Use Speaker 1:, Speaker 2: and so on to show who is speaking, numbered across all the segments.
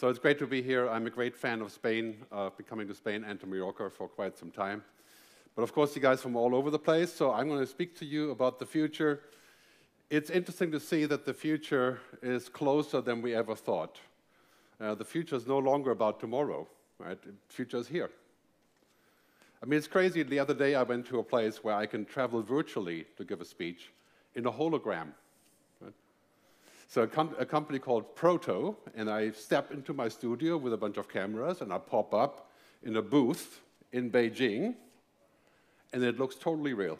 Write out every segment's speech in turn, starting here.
Speaker 1: So it's great to be here. I'm a great fan of Spain. Uh, I've been coming to Spain and to Mallorca for quite some time. But of course, you guys from all over the place, so I'm going to speak to you about the future. It's interesting to see that the future is closer than we ever thought. Uh, the future is no longer about tomorrow, right? The future is here. I mean, it's crazy. The other day, I went to a place where I can travel virtually to give a speech in a hologram. So a, com a, company called Proto, and I step into my studio with a bunch of cameras, and I pop up in a booth in Beijing, and it looks totally real.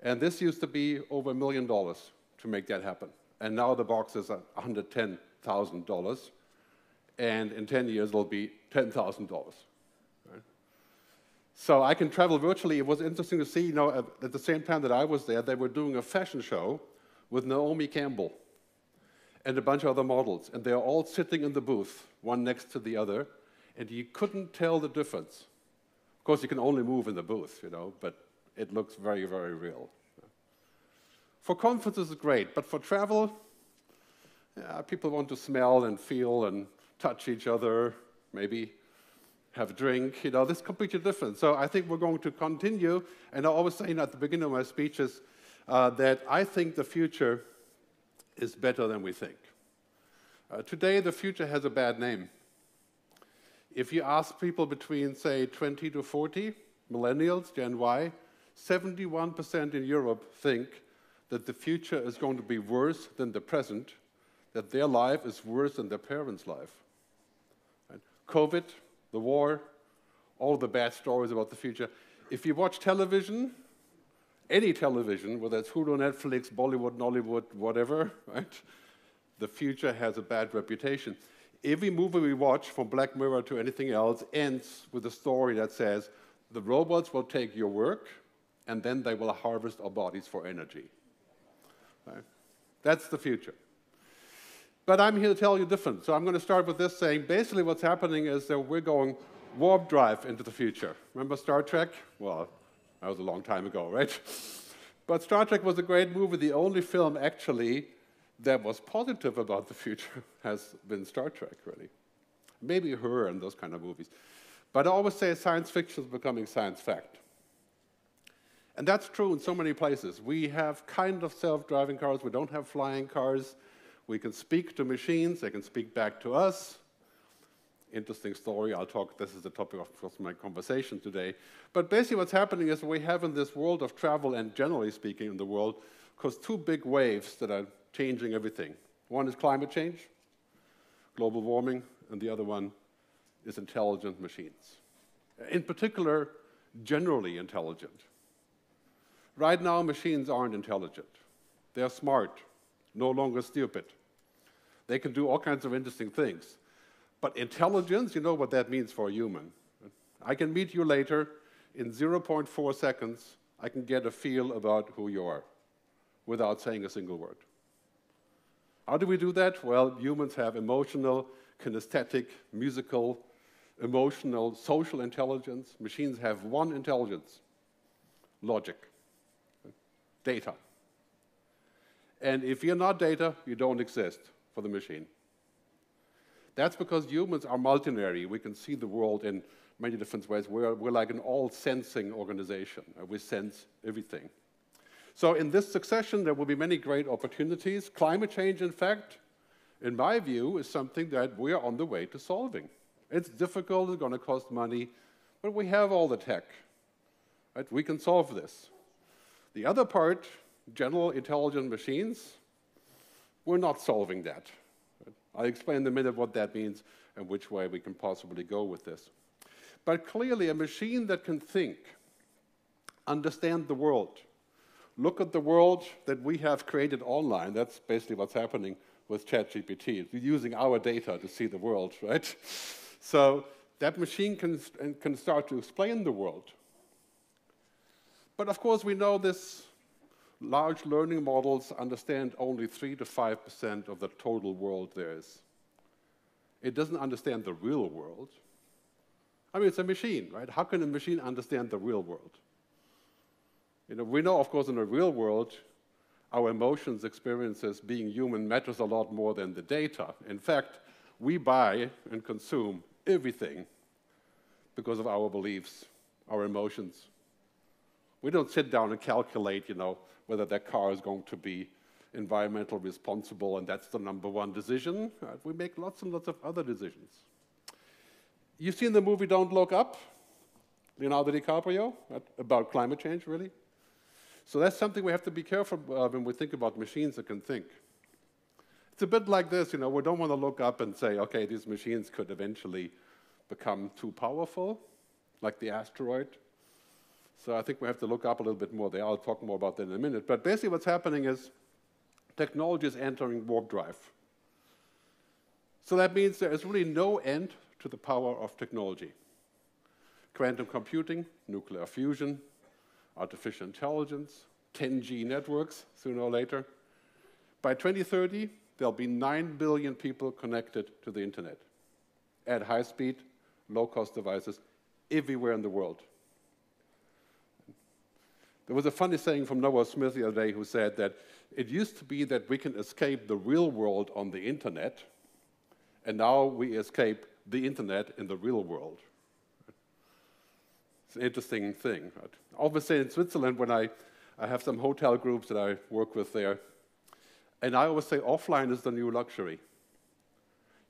Speaker 1: And this used to be over a million dollars to make that happen. And now the box is $110,000, and in 10 years it'll be $10,000. So I can travel virtually. It was interesting to see, you know, at the same time that I was there, they were doing a fashion show with Naomi Campbell and a bunch of other models. And they're all sitting in the booth, one next to the other, and you couldn't tell the difference. Of course, you can only move in the booth, you know, but it looks very, very real. For conferences, it's great, but for travel, yeah, people want to smell and feel and touch each other, maybe have a drink, you know, this is completely different. So I think we're going to continue, and I always say at the beginning of my speeches uh, that I think the future is better than we think. Uh, today, the future has a bad name. If you ask people between, say, 20 to 40, millennials, Gen Y, 71% in Europe think that the future is going to be worse than the present, that their life is worse than their parents' life. Right? COVID, the war, all the bad stories about the future. If you watch television, any television, whether it's Hulu, Netflix, Bollywood, Nollywood, whatever, right? The future has a bad reputation. Every movie we watch, from Black Mirror to anything else, ends with a story that says the robots will take your work and then they will harvest our bodies for energy. Right? That's the future. But I'm here to tell you different. So I'm going to start with this saying basically what's happening is that we're going warp drive into the future. Remember Star Trek? Well, that was a long time ago, right? But Star Trek was a great movie. The only film, actually, that was positive about the future has been Star Trek, really. Maybe her and those kind of movies. But I always say science fiction is becoming science fact. And that's true in so many places. We have kind of self-driving cars. We don't have flying cars. We can speak to machines. They can speak back to us interesting story. I'll talk, this is the topic of course, my conversation today. But basically what's happening is we have in this world of travel and generally speaking in the world, because two big waves that are changing everything. One is climate change, global warming, and the other one is intelligent machines. In particular, generally intelligent. Right now, machines aren't intelligent. They're smart, no longer stupid. They can do all kinds of interesting things. But intelligence, you know what that means for a human. I can meet you later. In 0.4 seconds, I can get a feel about who you are without saying a single word. How do we do that? Well, humans have emotional, kinesthetic, musical, emotional, social intelligence. Machines have one intelligence, logic, data. And if you're not data, you don't exist for the machine. That's because humans are multinary. We can see the world in many different ways. We're, we're like an all-sensing organization. We sense everything. So in this succession, there will be many great opportunities. Climate change, in fact, in my view, is something that we are on the way to solving. It's difficult, it's going to cost money, but we have all the tech. Right? We can solve this. The other part, general intelligent machines, we're not solving that. I'll explain in a minute what that means and which way we can possibly go with this. But clearly, a machine that can think, understand the world, look at the world that we have created online, that's basically what's happening with ChatGPT. Using our data to see the world, right? So that machine can, can start to explain the world. But of course, we know this large learning models understand only 3 to 5% of the total world there is. It doesn't understand the real world. I mean, it's a machine, right? How can a machine understand the real world? You know, we know, of course, in the real world, our emotions, experiences, being human matters a lot more than the data. In fact, we buy and consume everything because of our beliefs, our emotions. We don't sit down and calculate, you know, whether that car is going to be environmental responsible and that's the number one decision. Uh, we make lots and lots of other decisions. You've seen the movie Don't Look Up, Leonardo DiCaprio, about climate change, really? So that's something we have to be careful of when we think about machines that can think. It's a bit like this, you know, we don't want to look up and say, okay, these machines could eventually become too powerful, like the asteroid. So I think we have to look up a little bit more there. I'll talk more about that in a minute. But basically what's happening is technology is entering warp drive. So that means there is really no end to the power of technology. Quantum computing, nuclear fusion, artificial intelligence, 10G networks sooner or later. By 2030, there'll be 9 billion people connected to the internet at high speed, low cost devices everywhere in the world. There was a funny saying from Noah Smith the other day who said that it used to be that we can escape the real world on the internet, and now we escape the internet in the real world. It's an interesting thing. Obviously, in Switzerland, when I, I have some hotel groups that I work with there, and I always say offline is the new luxury.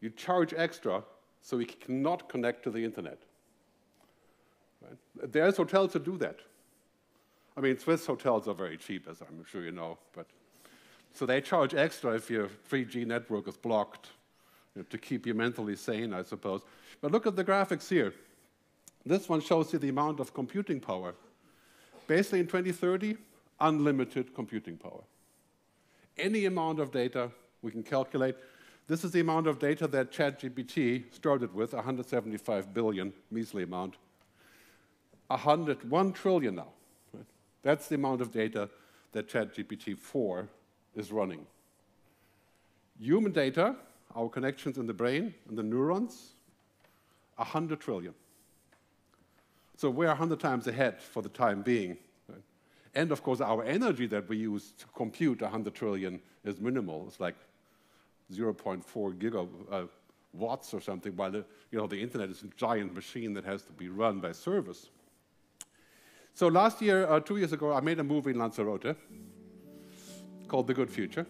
Speaker 1: You charge extra so you cannot connect to the internet. Right? There's hotels that do that. I mean, Swiss hotels are very cheap, as I'm sure you know, but so they charge extra if your 3G network is blocked you know, to keep you mentally sane, I suppose. But look at the graphics here. This one shows you the amount of computing power. Basically, in 2030, unlimited computing power any amount of data we can calculate. This is the amount of data that ChatGPT started with, 175 billion, measly amount. 100, 1 trillion now. That's the amount of data that ChatGPT 4 is running. Human data, our connections in the brain and the neurons, 100 trillion. So we're 100 times ahead for the time being and of course, our energy that we use to compute 100 trillion is minimal. It's like 0.4 gigawatts uh, or something, while the, you know, the internet is a giant machine that has to be run by servers. So last year, uh, two years ago, I made a movie in Lanzarote called The Good Future.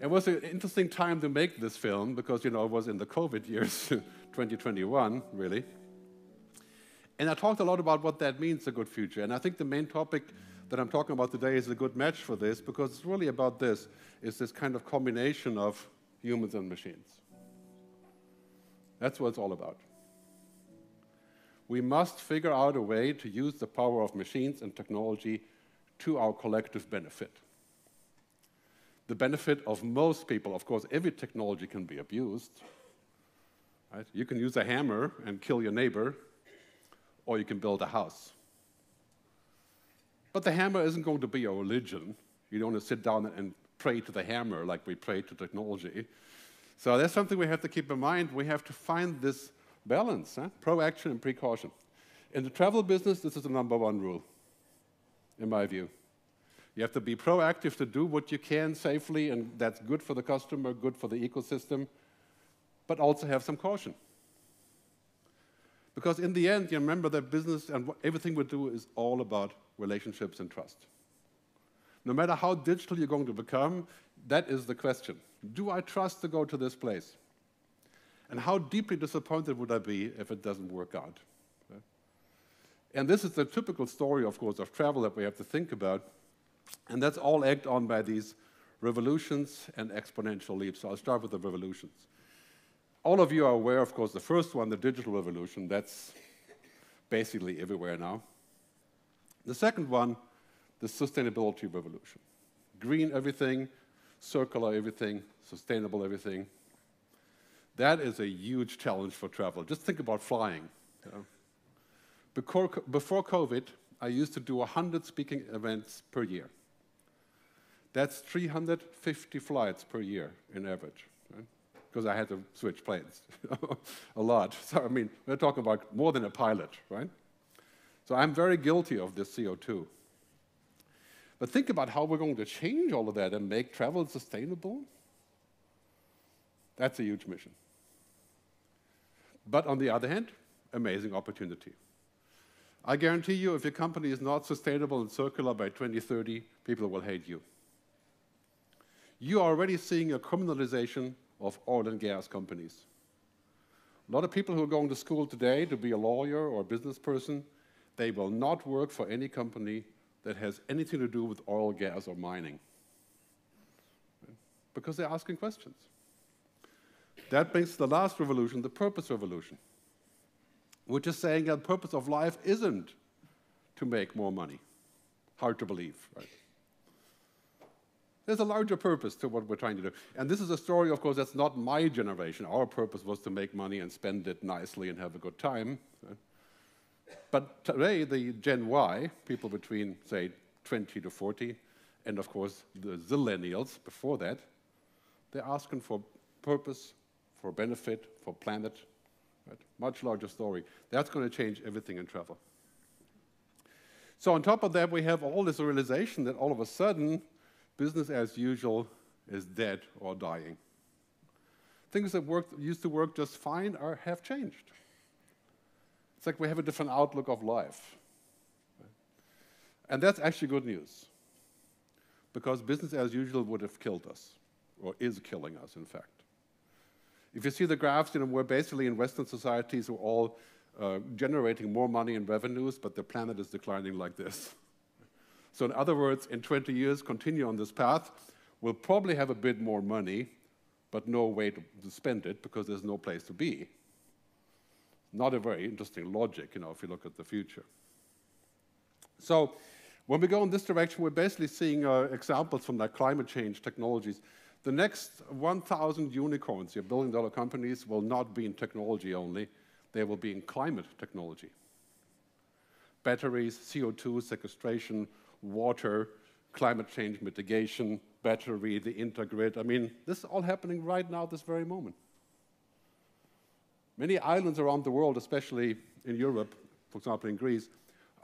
Speaker 1: It was an interesting time to make this film because, you know, it was in the COVID years, 2021, really. And I talked a lot about what that means, a good future. And I think the main topic that I'm talking about today is a good match for this because it's really about this, is this kind of combination of humans and machines. That's what it's all about. We must figure out a way to use the power of machines and technology to our collective benefit. The benefit of most people, of course, every technology can be abused. Right? You can use a hammer and kill your neighbor, or you can build a house. But the hammer isn't going to be a religion. You don't want to sit down and pray to the hammer like we pray to technology. So that's something we have to keep in mind. We have to find this balance, huh? proaction and precaution. In the travel business, this is the number one rule, in my view. You have to be proactive to do what you can safely, and that's good for the customer, good for the ecosystem, but also have some caution. Because in the end, you remember that business and everything we do is all about relationships and trust. No matter how digital you're going to become, that is the question. Do I trust to go to this place? And how deeply disappointed would I be if it doesn't work out? And this is the typical story, of course, of travel that we have to think about. And that's all egged on by these revolutions and exponential leaps. So I'll start with the revolutions all of you are aware, of course, the first one, the digital revolution, that's basically everywhere now. The second one, the sustainability revolution. Green everything, circular everything, sustainable everything. That is a huge challenge for travel. Just think about flying. Before, before COVID, I used to do 100 speaking events per year. That's 350 flights per year in average because I had to switch planes a lot. So, I mean, we're talking about more than a pilot, right? So I'm very guilty of this CO2. But think about how we're going to change all of that and make travel sustainable. That's a huge mission. But on the other hand, amazing opportunity. I guarantee you, if your company is not sustainable and circular by 2030, people will hate you. You are already seeing a criminalization of oil and gas companies. A lot of people who are going to school today to be a lawyer or a business person, they will not work for any company that has anything to do with oil, gas, or mining. Because they're asking questions. That brings the last revolution, the purpose revolution, which is saying that the purpose of life isn't to make more money. Hard to believe, right? There's a larger purpose to what we're trying to do. And this is a story, of course, that's not my generation. Our purpose was to make money and spend it nicely and have a good time. But today, the Gen Y, people between, say, 20 to 40, and of course, the zillennials before that, they're asking for purpose, for benefit, for planet. Right? Much larger story. That's going to change everything in travel. So on top of that, we have all this realization that all of a sudden, business as usual is dead or dying. Things that worked, used to work just fine are, have changed. It's like we have a different outlook of life. And that's actually good news, because business as usual would have killed us, or is killing us, in fact. If you see the graphs, you know, we're basically in Western societies, we're all uh, generating more money and revenues, but the planet is declining like this. So in other words, in 20 years, continue on this path, we'll probably have a bit more money, but no way to, spend it because there's no place to be. Not a very interesting logic, you know, if you look at the future. So when we go in this direction, we're basically seeing uh, examples from like climate change technologies. The next 1,000 unicorns, your billion dollar companies, will not be in technology only, they will be in climate technology. Batteries, CO2 sequestration, water, climate change mitigation, battery, the intergrid. I mean, this is all happening right now, this very moment. Many islands around the world, especially in Europe, for example in Greece,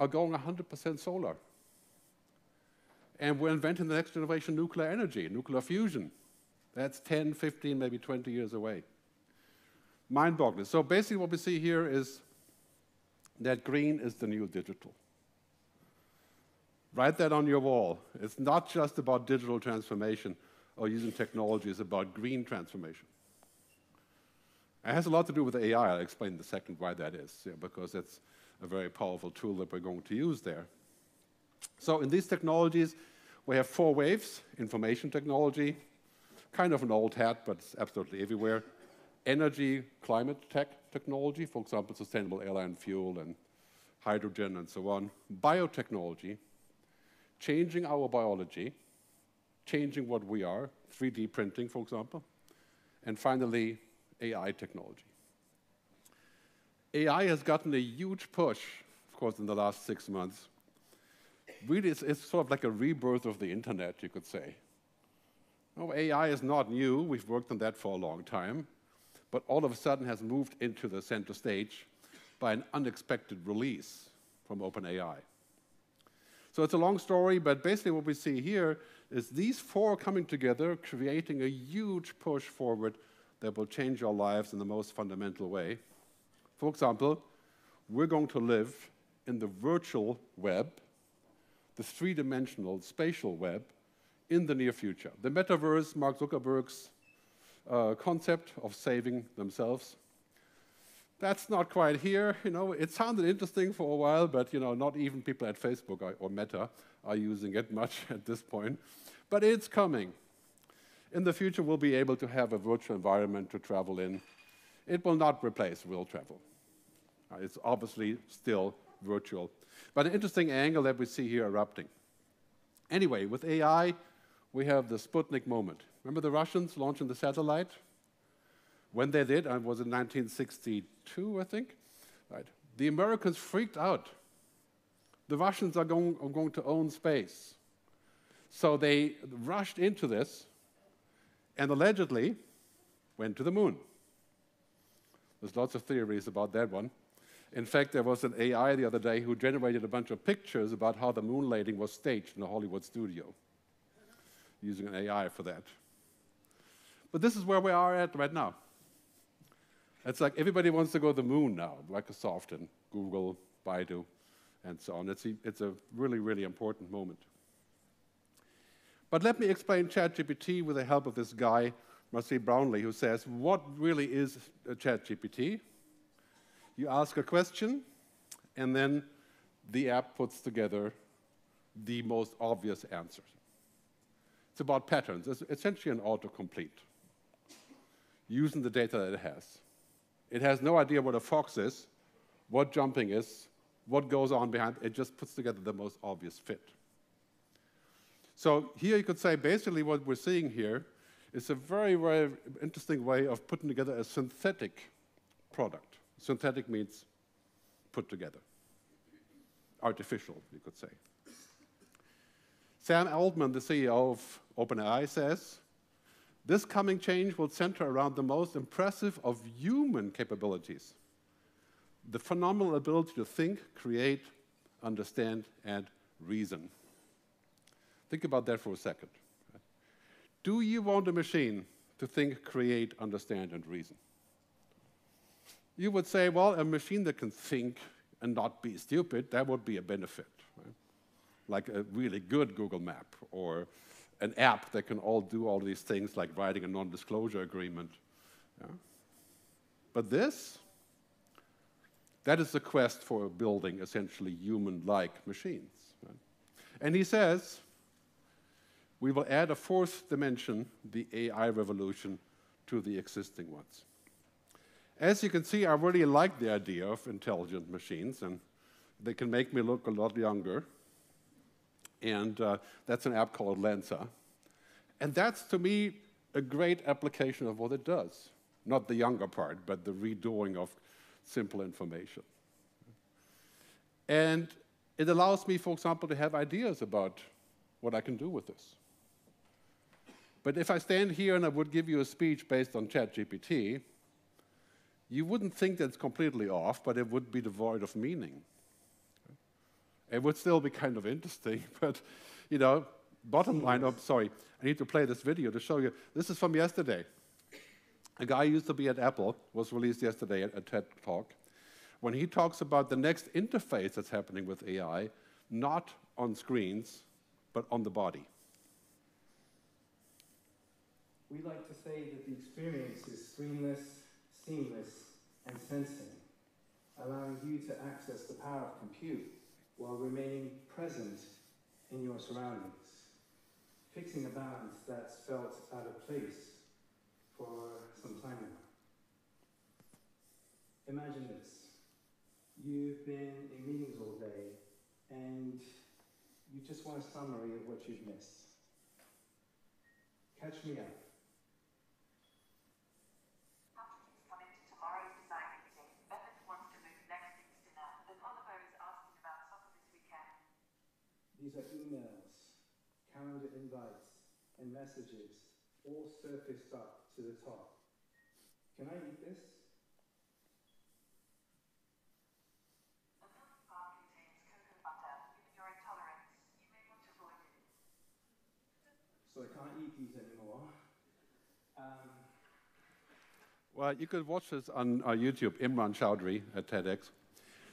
Speaker 1: are going 100% solar. And we're inventing the next generation nuclear energy, nuclear fusion. That's 10, 15, maybe 20 years away. Mind-boggling. So basically what we see here is that green is the new digital. Write that on your wall. It's not just about digital transformation or using technology, it's about green transformation. It has a lot to do with AI. I'll explain in a second why that is, yeah, because it's a very powerful tool that we're going to use there. So in these technologies, we have four waves, information technology, kind of an old hat, but it's absolutely everywhere. Energy, climate tech technology, for example, sustainable airline fuel and hydrogen and so on. Biotechnology, changing our biology, changing what we are, 3D printing, for example. And finally, AI technology. AI has gotten a huge push, of course, in the last six months. Really, it's, it's sort of like a rebirth of the internet, you could say. Oh, no, AI is not new. We've worked on that for a long time. But all of a sudden has moved into the center stage by an unexpected release from OpenAI. So it's a long story, but basically what we see here is these four coming together, creating a huge push forward that will change our lives in the most fundamental way. For example, we're going to live in the virtual web, the three-dimensional spatial web, in the near future. The metaverse, Mark Zuckerberg's uh, concept of saving themselves. That's not quite here. You know, it sounded interesting for a while, but you know, not even people at Facebook or Meta are using it much at this point. But it's coming. In the future, we'll be able to have a virtual environment to travel in. It will not replace real travel. Uh, it's obviously still virtual. But an interesting angle that we see here erupting. Anyway, with AI, we have the Sputnik moment. Remember the Russians launching the satellite? When they did, uh, it was in 1962, I think. Right. The Americans freaked out. The Russians are going, are going to own space. So they rushed into this and allegedly went to the moon. There's lots of theories about that one. In fact, there was an AI the other day who generated a bunch of pictures about how the moon landing was staged in a Hollywood studio, using an AI for that. But this is where we are at right now. It's like everybody wants to go to the moon now, Microsoft and Google, Baidu, and so on. It's a, it's a really, really important moment. But let me explain ChatGPT with the help of this guy, Marques Brownlee, who says, what really is a ChatGPT? You ask a question, and then the app puts together the most obvious answers. It's about patterns. It's essentially an autocomplete, using the data that it has. It has no idea what a fox is, what jumping is, what goes on behind. It just puts together the most obvious fit. So here you could say basically what we're seeing here is a very, very interesting way of putting together a synthetic product. Synthetic means put together. Artificial, you could say. Sam Altman, the CEO of OpenAI, says, this coming change will center around the most impressive of human capabilities the phenomenal ability to think, create, understand, and reason. Think about that for a second. Do you want a machine to think, create, understand, and reason? You would say, well, a machine that can think and not be stupid, that would be a benefit. Right? Like a really good Google map or an app that can all do all these things like writing a non-disclosure agreement. Yeah? But this, that is the quest for building essentially human-like machines. Right? And he says, we will add a fourth dimension, the AI revolution, to the existing ones. As you can see, I really like the idea of intelligent machines, and they can make me look a lot younger. And uh, that's an app called Lensa. And that's, to me, a great application of what it does. Not the younger part, but the redoing of simple information. And it allows me, for example, to have ideas about what I can do with this. But if I stand here and I would give you a speech based on ChatGPT, you wouldn't think that's completely off, but it would be devoid of meaning. It would still be kind of interesting, but you know, bottom line, oh, sorry, I need to play this video to show you. This is from yesterday. A guy used to be at Apple, was released yesterday at a TED Talk, when he talks about the next interface that's happening with AI, not on screens, but on the body.
Speaker 2: We like to say that the experience is screenless, seamless, and sensing, allowing you to access the power of compute while remaining present in your surroundings, fixing a balance that's felt out of place for some time now. Imagine this. You've been in meetings all day and you just want a summary of what you've missed. Catch me up. These are emails, calendar invites, and messages all surfaced up to the top. Can I eat this? So I can't eat these anymore. Um,
Speaker 1: well, you could watch this on our YouTube, Imran Chaudhri at TEDx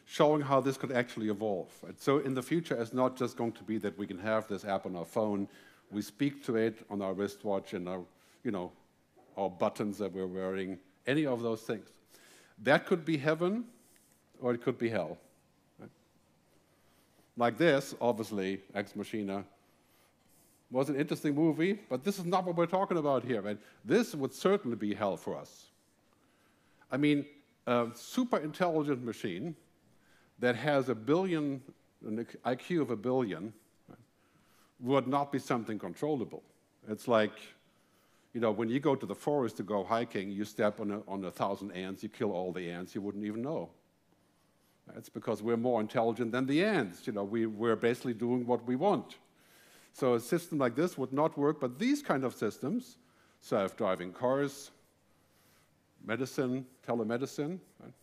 Speaker 1: showing how this could actually evolve. Right? So in the future, it's not just going to be that we can have this app on our phone, we speak to it on our wristwatch and our, you know, our buttons that we're wearing, any of those things. That could be heaven, or it could be hell. Right? Like this, obviously, Ex Machina was an interesting movie, but this is not what we're talking about here. Right? This would certainly be hell for us. I mean, a super intelligent machine that has a billion, an IQ of a billion, would not be something controllable. It's like, you know, when you go to the forest to go hiking, you step on a, on a thousand ants, you kill all the ants, you wouldn't even know. It's because we're more intelligent than the ants. You know, we, we're basically doing what we want. So a system like this would not work, but these kind of systems, self-driving cars, medicine, telemedicine, right?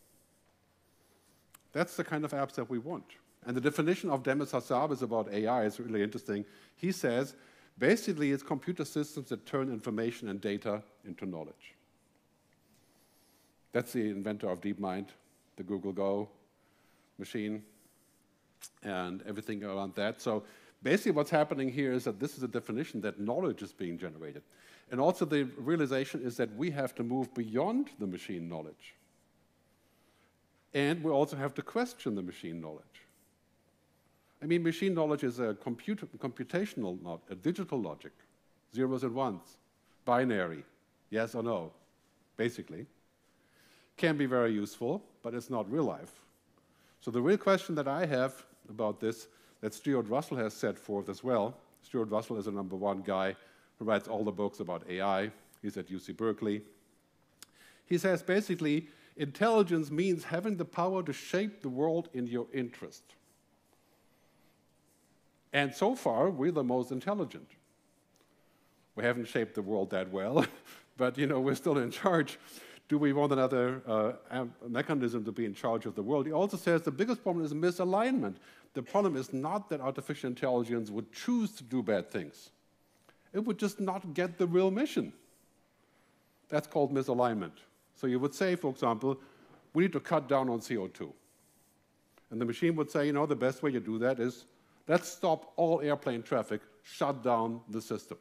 Speaker 1: That's the kind of apps that we want. And the definition of Demis Hassabis about AI is really interesting. He says Basically, it's computer systems that turn information and data into knowledge. That's the inventor of DeepMind, the Google Go machine, and everything around that. So basically what's happening here is that this is a definition that knowledge is being generated. And also the realization is that we have to move beyond the machine knowledge. And we also have to question the machine knowledge. I mean, machine knowledge is a computational, not a digital logic, zeros and ones, binary, yes or no, basically. Can be very useful, but it's not real life. So the real question that I have about this, that Stuart Russell has set forth as well, Stuart Russell is the number one guy who writes all the books about AI. He's at UC Berkeley. He says basically, intelligence means having the power to shape the world in your interest. And so far, we're the most intelligent. We haven't shaped the world that well, but you know, we're still in charge. Do we want another uh, mechanism to be in charge of the world? He also says the biggest problem is misalignment. The problem is not that artificial intelligence would choose to do bad things it would just not get the real mission. That's called misalignment. So you would say, for example, we need to cut down on CO2. And the machine would say, you know, the best way to do that is let's stop all airplane traffic, shut down the system.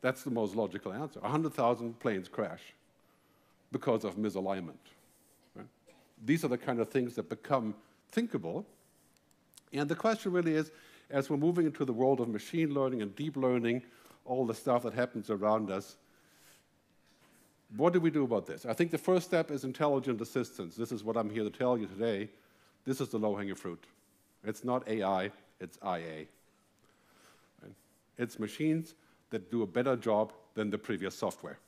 Speaker 1: That's the most logical answer. 100,000 planes crash because of misalignment. These are the kind of things that become thinkable. And the question really is as we're moving into the world of machine learning and deep learning, all the stuff that happens around us, what do we do about this? I think the first step is intelligent assistance. This is what I'm here to tell you today. This is the low-hanging fruit. It's not AI, it's IA. It's machines that do a better job than the previous software.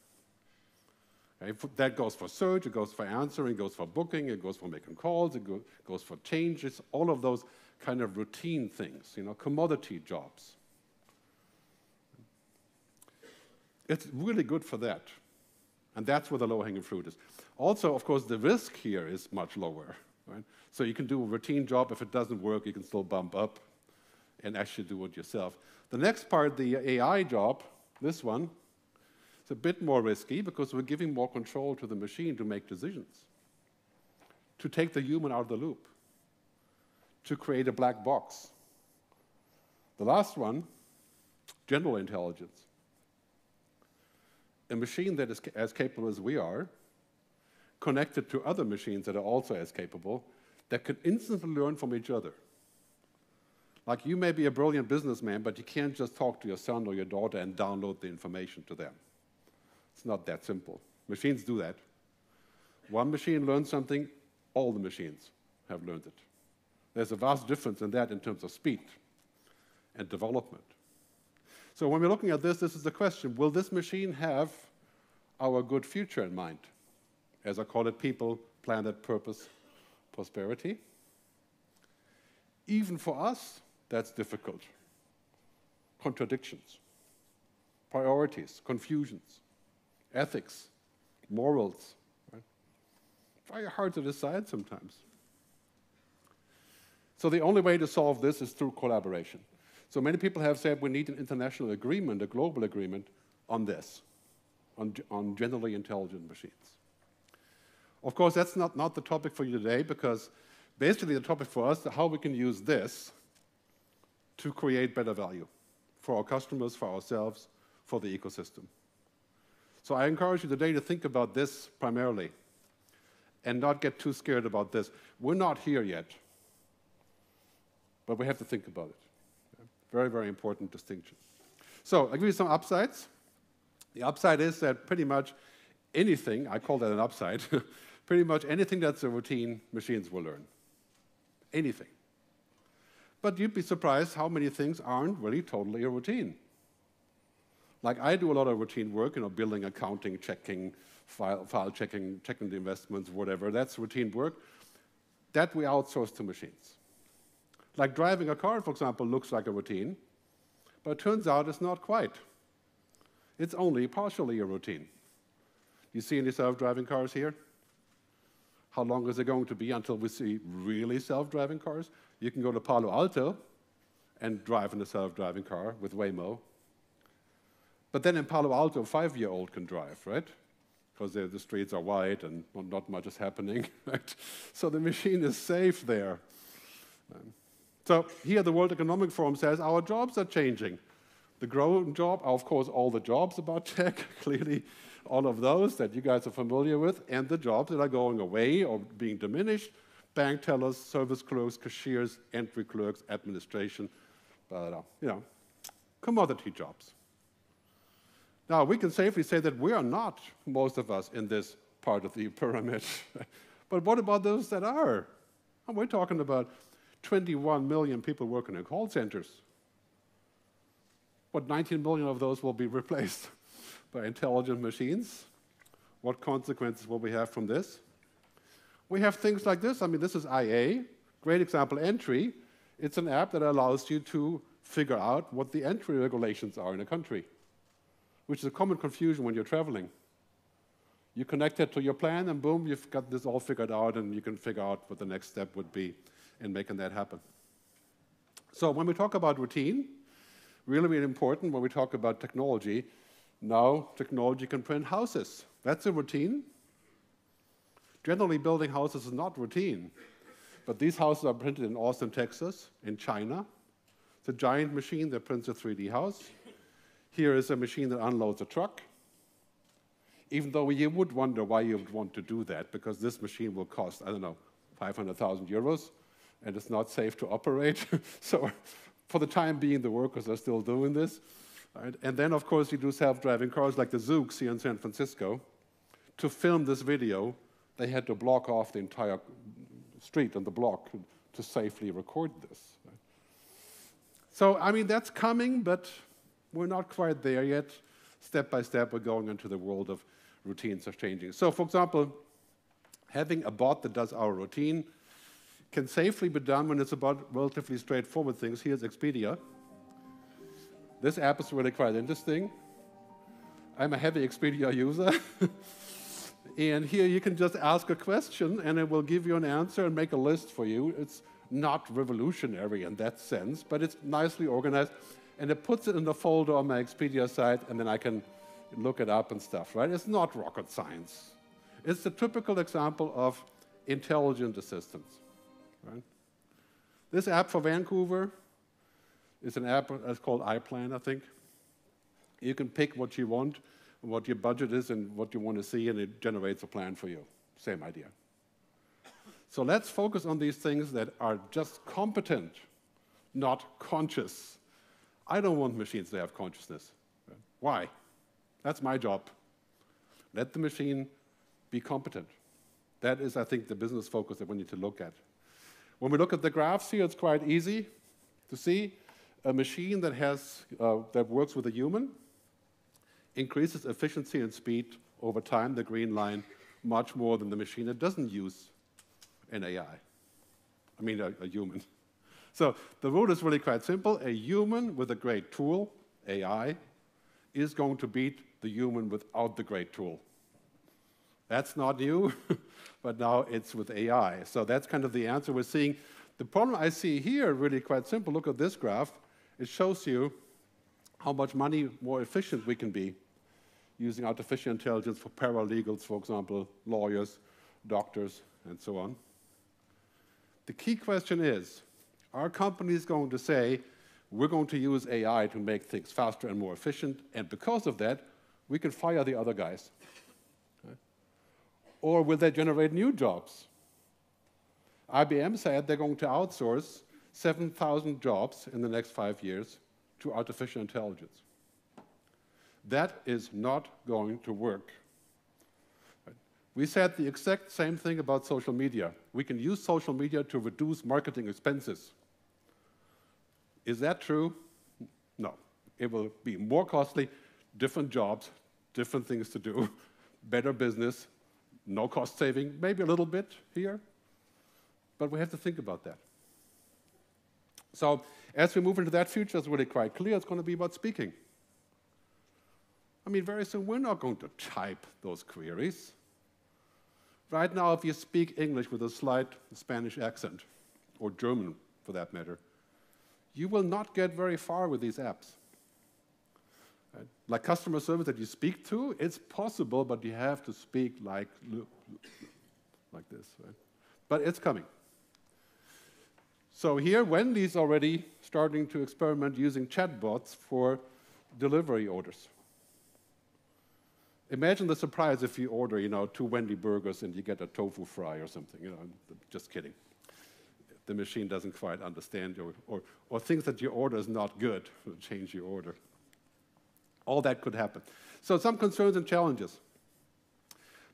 Speaker 1: That goes for search, it goes for answering, it goes for booking, it goes for making calls, it go goes for changes, all of those kind of routine things, you know, commodity jobs. It's really good for that. And that's where the low-hanging fruit is. Also, of course, the risk here is much lower. Right? So you can do a routine job. If it doesn't work, you can still bump up and actually do it yourself. The next part, the AI job, this one, it's a bit more risky because we're giving more control to the machine to make decisions, to take the human out of the loop to create a black box. The last one, general intelligence. A machine that is as capable as we are, connected to other machines that are also as capable, that can instantly learn from each other. Like you may be a brilliant businessman, but you can't just talk to your son or your daughter and download the information to them. It's not that simple. Machines do that. One machine learns something, all the machines have learned it. There's a vast difference in that in terms of speed and development. So when we're looking at this, this is the question, will this machine have our good future in mind? As I call it, people, planet, purpose, prosperity. Even for us, that's difficult. Contradictions, priorities, confusions, ethics, morals. Very hard to decide sometimes. So the only way to solve this is through collaboration. So many people have said we need an international agreement, a global agreement on this, on, on generally intelligent machines. Of course, that's not, not the topic for you today because basically the topic for us is how we can use this to create better value for our customers, for ourselves, for the ecosystem. So I encourage you today to think about this primarily and not get too scared about this. We're not here yet. But we have to think about it. Very, very important distinction. So I'll give you some upsides. The upside is that pretty much anything, I call that an upside, pretty much anything that's a routine, machines will learn. Anything. But you'd be surprised how many things aren't really totally a routine. Like I do a lot of routine work, you know, building, accounting, checking, file, file checking, checking the investments, whatever. That's routine work. That we outsource to machines. Like driving a car, for example, looks like a routine, but it turns out it's not quite. It's only partially a routine. Do you see any self-driving cars here? How long is it going to be until we see really self-driving cars? You can go to Palo Alto and drive in a self-driving car with Waymo. But then in Palo Alto, a five-year-old can drive, right? Because the streets are wide and not much is happening, right? So the machine is safe there. Um, so here the World Economic Forum says our jobs are changing. The growing job of course, all the jobs about tech, clearly all of those that you guys are familiar with, and the jobs that are going away or being diminished, bank tellers, service clerks, cashiers, entry clerks, administration, but, uh, you know, commodity jobs. Now, we can safely say that we are not, most of us, in this part of the pyramid. but what about those that are? And we're talking about 21 million people working in call centers. What 19 million of those will be replaced by intelligent machines? What consequences will we have from this? We have things like this. I mean, this is IA, great example, entry. It's an app that allows you to figure out what the entry regulations are in a country, which is a common confusion when you're traveling. You connect it to your plan, and boom, you've got this all figured out, and you can figure out what the next step would be in making that happen. So when we talk about routine, really, really important when we talk about technology, now technology can print houses. That's a routine. Generally, building houses is not routine, but these houses are printed in Austin, Texas, in China. It's a giant machine that prints a 3D house. Here is a machine that unloads a truck. Even though you would wonder why you would want to do that, because this machine will cost, I don't know, 500,000 euros, and it's not safe to operate. so for the time being, the workers are still doing this. Right? And then, of course, you do self-driving cars like the Zoox here in San Francisco. To film this video, they had to block off the entire street and the block to safely record this. So, I mean, that's coming, but we're not quite there yet. Step by step, we're going into the world of routines are changing. So, for example, having a bot that does our routine can safely be done when it's about relatively straightforward things. Here's Expedia. This app is really quite interesting. I'm a heavy Expedia user. and here you can just ask a question and it will give you an answer and make a list for you. It's not revolutionary in that sense, but it's nicely organized. And it puts it in the folder on my Expedia site and then I can look it up and stuff, right? It's not rocket science. It's the typical example of intelligent assistance. Right? This app for Vancouver is an app uh, that's called iPlan, I think. You can pick what you want, what your budget is, and what you want to see, and it generates a plan for you. Same idea. So let's focus on these things that are just competent, not conscious. I don't want machines to have consciousness. Why? That's my job. Let the machine be competent. That is, I think, the business focus that we need to look at. When we look at the graphs here, it's quite easy to see a machine that, has, uh, that works with a human increases efficiency and speed over time, the green line, much more than the machine that doesn't use an AI. I mean, a, a human. So the rule is really quite simple. A human with a great tool, AI, is going to beat the human without the great tool. That's not new, but now it's with AI. So that's kind of the answer we're seeing. The problem I see here, really quite simple. Look at this graph. It shows you how much money more efficient we can be using artificial intelligence for paralegals, for example, lawyers, doctors, and so on. The key question is, are companies going to say, we're going to use AI to make things faster and more efficient, and because of that, we can fire the other guys? Or will they generate new jobs? IBM said they're going to outsource 7,000 jobs in the next five years to artificial intelligence. That is not going to work. We said the exact same thing about social media. We can use social media to reduce marketing expenses. Is that true? No. It will be more costly, different jobs, different things to do, better business, no cost saving, maybe a little bit here, but we have to think about that. So as we move into that future, it's really quite clear it's going to be about speaking. I mean, very soon we're not going to type those queries. Right now, if you speak English with a slight Spanish accent, or German for that matter, you will not get very far with these apps. Like customer service that you speak to, it's possible, but you have to speak like, like this. Right? But it's coming. So here, Wendy's already starting to experiment using chatbots for delivery orders. Imagine the surprise if you order, you know, two Wendy burgers and you get a tofu fry or something. You know, just kidding. The machine doesn't quite understand your, or, or thinks that your order is not good, change your order. All that could happen. So some concerns and challenges.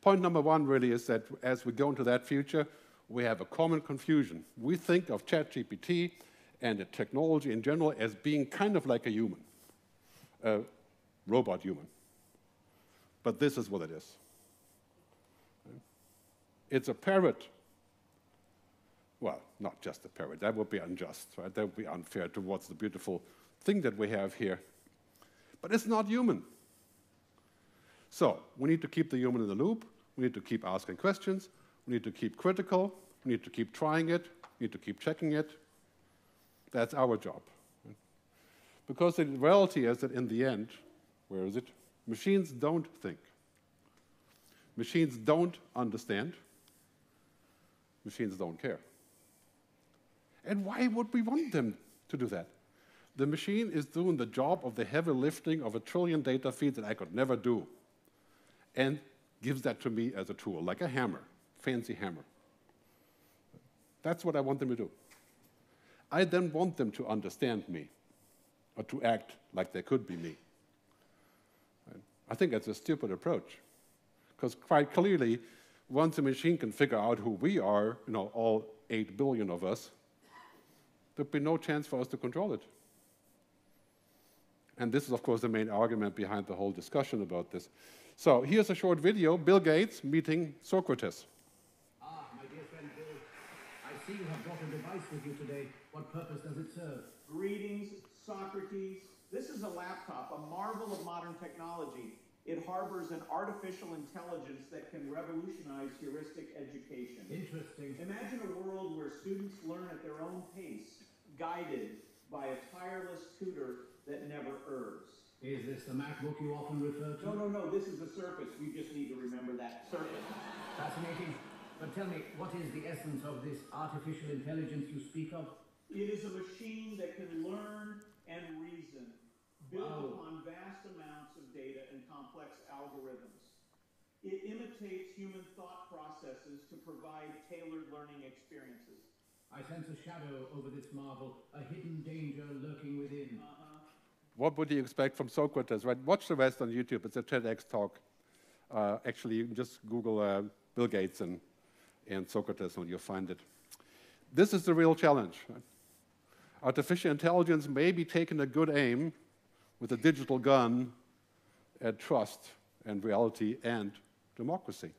Speaker 1: Point number one really is that as we go into that future, we have a common confusion. We think of ChatGPT and the technology in general as being kind of like a human, a robot human. But this is what it is. It's a parrot. Well, not just a parrot. That would be unjust, right? That would be unfair towards the beautiful thing that we have here. But it's not human. So we need to keep the human in the loop. We need to keep asking questions. We need to keep critical. We need to keep trying it. We need to keep checking it. That's our job. Because the reality is that in the end, where is it? Machines don't think. Machines don't understand. Machines don't care. And why would we want them to do that? The machine is doing the job of the heavy lifting of a trillion data feeds that I could never do, and gives that to me as a tool, like a hammer, fancy hammer. That's what I want them to do. I then want them to understand me, or to act like they could be me. I think that's a stupid approach. Because quite clearly, once a machine can figure out who we are, you know, all 8 billion of us, there'd be no chance for us to control it. And this is, of course, the main argument behind the whole discussion about this. So here's a short video, Bill Gates meeting Socrates.
Speaker 3: Ah, my dear friend Bill, I see you have brought a device with you today. What purpose does it serve?
Speaker 4: Greetings, Socrates. This is a laptop, a marvel of modern technology. It harbors an artificial intelligence that can revolutionize heuristic education.
Speaker 3: Interesting.
Speaker 4: Imagine a world where students learn at their own pace, guided by a tireless tutor that never errs.
Speaker 3: Is this the MacBook you often refer to?
Speaker 4: No, no, no, this is the Surface. You just need to remember that. Surface.
Speaker 3: Fascinating. But tell me, what is the essence of this artificial intelligence you speak of?
Speaker 4: It is a machine that can learn and reason, built
Speaker 3: Wow.
Speaker 4: upon vast amounts of data and complex algorithms. It imitates human thought processes to provide tailored learning experiences.
Speaker 3: I sense a shadow over this marvel, a hidden danger lurking within. Uh-huh.
Speaker 1: What would you expect from Socrates, right? Watch the rest on YouTube. It's a TEDx talk. Uh, actually, you can just Google uh, Bill Gates and, and Socrates and you'll find it. This is the real challenge. Artificial intelligence may be taking a good aim with a digital gun at trust and reality and democracy.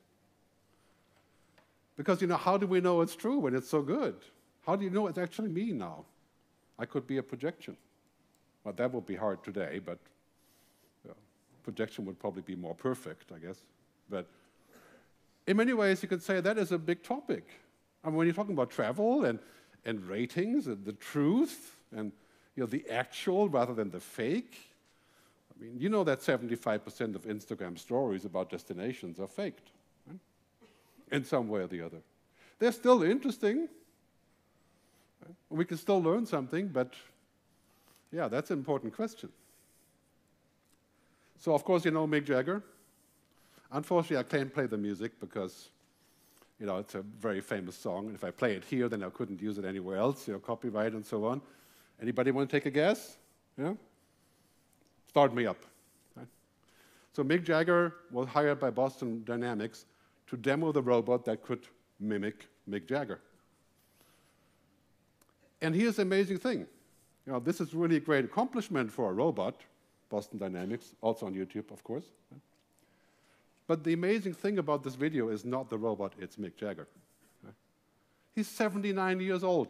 Speaker 1: Because, you know, how do we know it's true when it's so good? How do you know it's actually me now? I could be a projection. Well, that would be hard today, but projection would probably be more perfect, I guess. But in many ways, you could say that is a big topic. I mean, when you're talking about travel and, and ratings and the truth and you know, the actual rather than the fake, I mean, you know that 75% of Instagram stories about destinations are faked right? in some way or the other. They're still interesting. right? We can still learn something, but yeah, that's an important question. So, of course, you know Mick Jagger. Unfortunately, I can't play the music because, you know, it's a very famous song. And if I play it here, then I couldn't use it anywhere else, you know, copyright and so on. Anybody want to take a guess? Yeah? Start me up. So Mick Jagger was hired by Boston Dynamics to demo the robot that could mimic Mick Jagger. And here's the amazing thing. You know, this is really a great accomplishment for a robot, Boston Dynamics, also on YouTube, of course. But the amazing thing about this video is not the robot, it's Mick Jagger. He's 79 years old.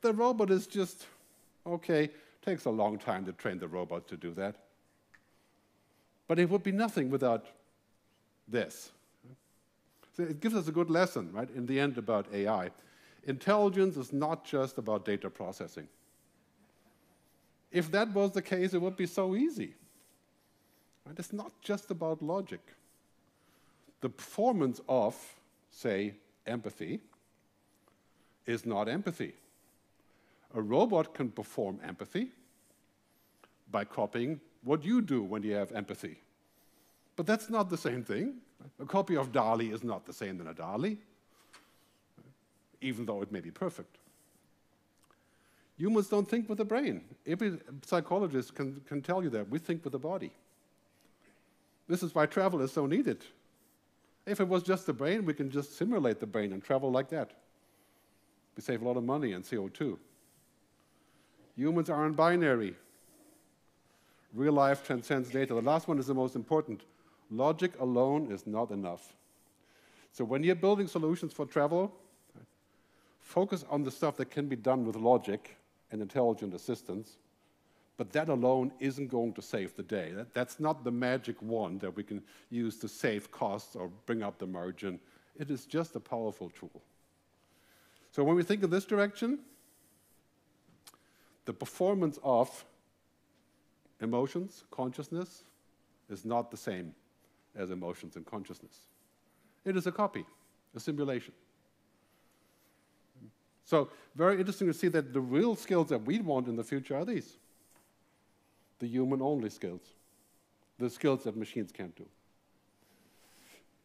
Speaker 1: The robot is just, okay, takes a long time to train the robot to do that. But it would be nothing without this. So it gives us a good lesson, right, in the end about AI. Intelligence is not just about data processing. If that was the case, it would be so easy. Right? It's not just about logic. The performance of, say, empathy is not empathy. A robot can perform empathy by copying what you do when you have empathy. But that's not the same thing. A copy of Dalí is not the same than a Dalí, even though it may be perfect. Humans don't think with the brain. Every psychologist can, can tell you that. We think with the body. This is why travel is so needed. If it was just the brain, we can just simulate the brain and travel like that. We save a lot of money and CO2. Humans aren't binary. Real life transcends data. The last one is the most important. Logic alone is not enough. So when you're building solutions for travel, focus on the stuff that can be done with logic and intelligent assistance, but that alone isn't going to save the day. That, that's not the magic wand that we can use to save costs or bring up the margin. It is just a powerful tool. So when we think in this direction, the performance of emotions, consciousness, is not the same as emotions and consciousness. It is a copy, a simulation. So, very interesting to see that the real skills that we want in the future are these the human only skills, the skills that machines can't do.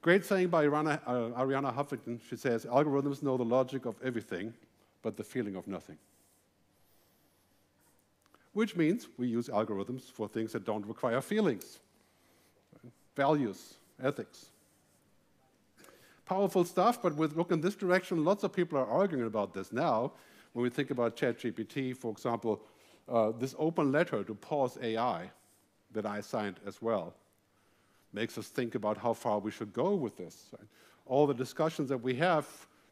Speaker 1: Great saying by Arianna, uh, Arianna Huffington. She says, Algorithms know the logic of everything, but the feeling of nothing which means we use algorithms for things that don't require feelings, values, ethics. Powerful stuff, but with look in this direction, lots of people are arguing about this now. When we think about ChatGPT, for example, uh, this open letter to pause AI that I signed as well makes us think about how far we should go with this. All the discussions that we have,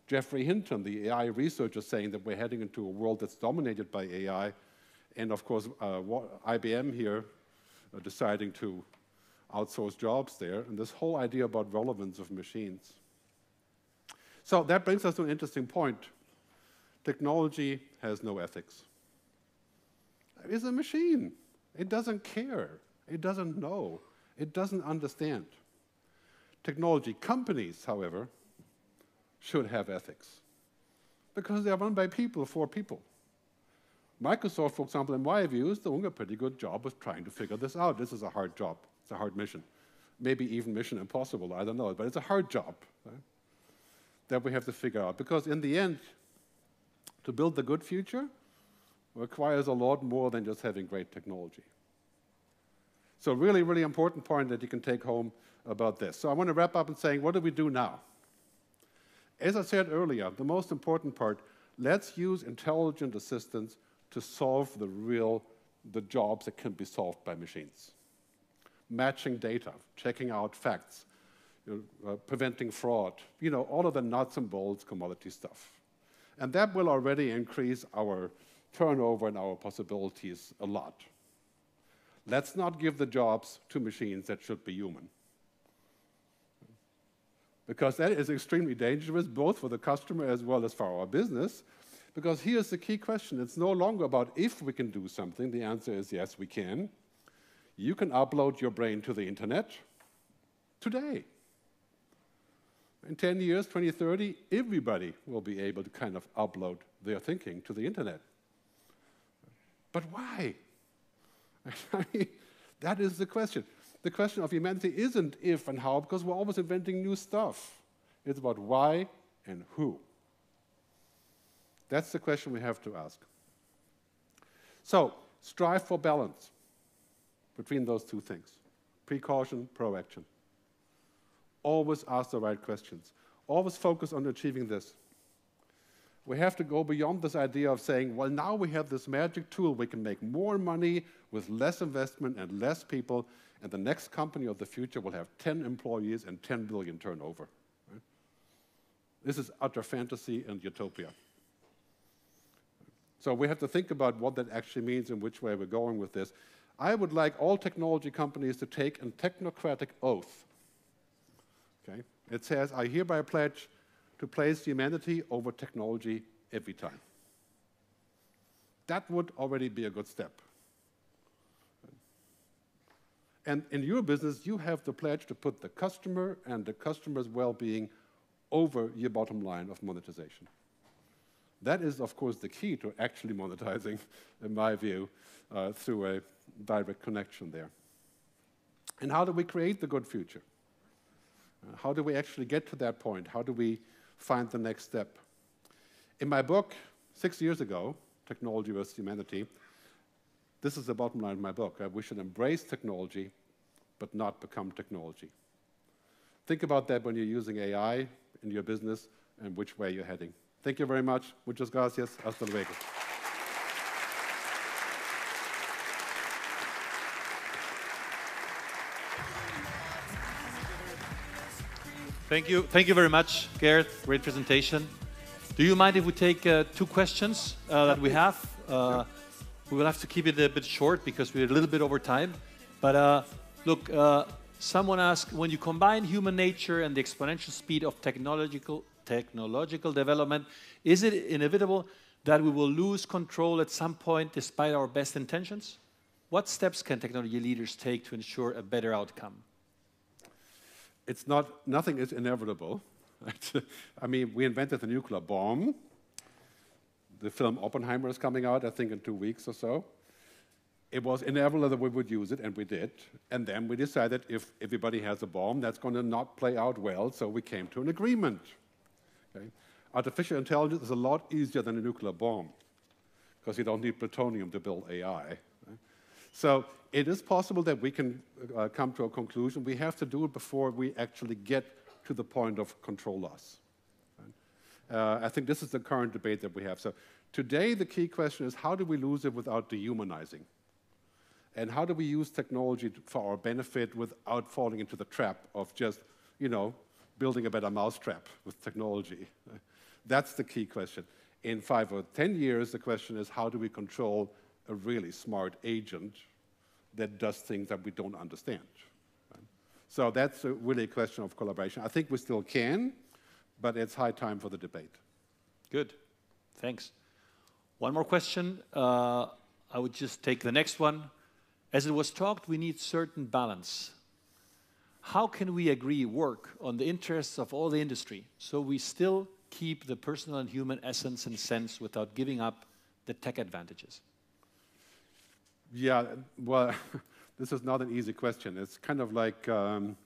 Speaker 1: Geoffrey Hinton, the AI researcher, saying that we're heading into a world that's dominated by AI, and of course, uh, IBM here uh, deciding to outsource jobs there, and this whole idea about relevance of machines. So that brings us to an interesting point. Technology has no ethics. It is a machine. It doesn't care. It doesn't know. It doesn't understand. Technology companies, however, should have ethics because they are run by people for people. Microsoft, for example, in my view, is doing a pretty good job of trying to figure this out. This is a hard job. It's a hard mission. Maybe even mission impossible, I don't know, but it's a hard job right, that we have to figure out. Because in the end, to build the good future requires a lot more than just having great technology. So really, really important point that you can take home about this. So I want to wrap up and saying, what do we do now? As I said earlier, the most important part, let's use intelligent assistance to solve the real the jobs that can be solved by machines. Matching data, checking out facts, uh, preventing fraud, you know, all of the nuts and bolts commodity stuff. And that will already increase our turnover and our possibilities a lot. Let's not give the jobs to machines that should be human. Because that is extremely dangerous, both for the customer as well as for our business, because here's the key question it's no longer about if we can do something. The answer is yes, we can. You can upload your brain to the internet today. In 10 years, 2030, everybody will be able to kind of upload their thinking to the internet. But why? that is the question. The question of humanity isn't if and how, because we're always inventing new stuff. It's about why and who. That's the question we have to ask. So, strive for balance between those two things precaution, proaction. Always ask the right questions. Always focus on achieving this. We have to go beyond this idea of saying, well, now we have this magic tool, we can make more money with less investment and less people, and the next company of the future will have 10 employees and 10 billion turnover. Right? This is utter fantasy and utopia. So we have to think about what that actually means and which way we're going with this. I would like all technology companies to take a technocratic oath. Okay? It says, I hereby pledge to place humanity over technology every time. That would already be a good step. And in your business, you have the pledge to put the customer and the customer's well-being over your bottom line of monetization. That is, of course, the key to actually monetizing, in my view, uh, through a direct connection there. And how do we create the good future? How do we actually get to that point? How do we find the next step? In my book, six years ago, Technology versus Humanity, this is the bottom line of my book. Uh, we should embrace technology, but not become technology. Think about that when you're using AI in your business and which way you're heading. Thank you very much. Muchas gracias. Hasta luego.
Speaker 5: Thank you. Thank you very much, Gerd. Great presentation. Do you mind if we take uh, two questions uh, that we have? Uh, we will have to keep it a bit short because we're a little bit over time. But uh, look, uh, someone asked, when you combine human nature and the exponential speed of technological, technological development, is it inevitable that we will lose control at some point despite our best intentions? What steps can technology leaders take to ensure a better outcome?
Speaker 1: It's not, nothing is inevitable. I mean, we invented the nuclear bomb. The film Oppenheimer is coming out, I think, in two weeks or so. It was inevitable that we would use it, and we did. And then we decided if everybody has a bomb, that's going to not play out well, so we came to an agreement. Okay? Artificial intelligence is a lot easier than a nuclear bomb because you don't need plutonium to build AI. So it is possible that we can uh, come to a conclusion. We have to do it before we actually get to the point of control loss. Uh, I think this is the current debate that we have. So today, the key question is how do we lose it without dehumanizing? And how do we use technology for our benefit without falling into the trap of just, you know, building a better mousetrap with technology? That's the key question. In five or 10 years, the question is how do we control a really smart agent that does things that we don't understand. So that's a really a question of collaboration. I think we still can, but it's high time for the debate.
Speaker 5: Good. Thanks. One more question. Uh, I would just take the next one. As it was talked, we need certain balance. How can we agree work on the interests of all the industry so we still keep the personal and human essence and sense without giving up the tech advantages?
Speaker 1: Yeah, well, this is not an easy question. It's kind of like, um,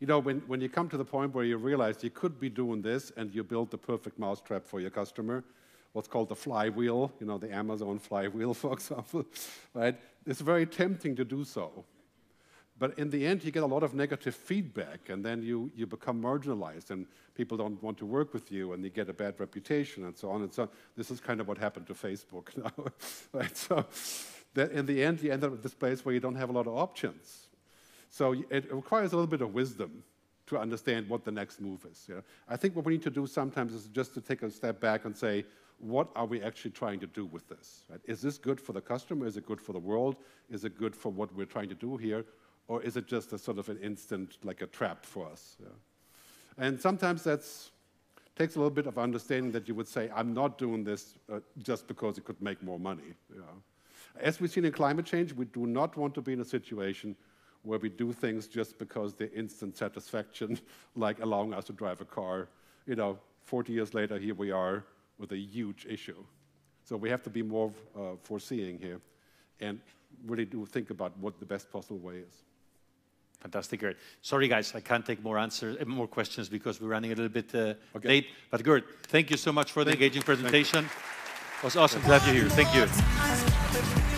Speaker 1: you know, when, when you come to the point where you realize you could be doing this and you build the perfect mousetrap for your customer, what's called the flywheel, you know, the Amazon flywheel, for example, right? It's very tempting to do so. But in the end, you get a lot of negative feedback, and then you, you become marginalized, and people don't want to work with you, and you get a bad reputation, and so on and so on. This is kind of what happened to Facebook now, right? So, that in the end you end up with this place where you don't have a lot of options. So it requires a little bit of wisdom to understand what the next move is. You know? I think what we need to do sometimes is just to take a step back and say, what are we actually trying to do with this? Right? Is this good for the customer? Is it good for the world? Is it good for what we're trying to do here? Or is it just a sort of an instant, like a trap for us? Yeah? And sometimes that takes a little bit of understanding that you would say, I'm not doing this uh, just because it could make more money. You know? As we've seen in climate change, we do not want to be in a situation where we do things just because they're instant satisfaction, like allowing us to drive a car. You know, 40 years later, here we are with a huge issue. So we have to be more uh, foreseeing here and really do think about what the best possible way is.
Speaker 5: Fantastic, Gerd. Sorry, guys, I can't take more answers, uh, more questions because we're running a little bit uh, okay. late. But Gerd, thank you so much for the engaging presentation. It was awesome to have you here. Thank you.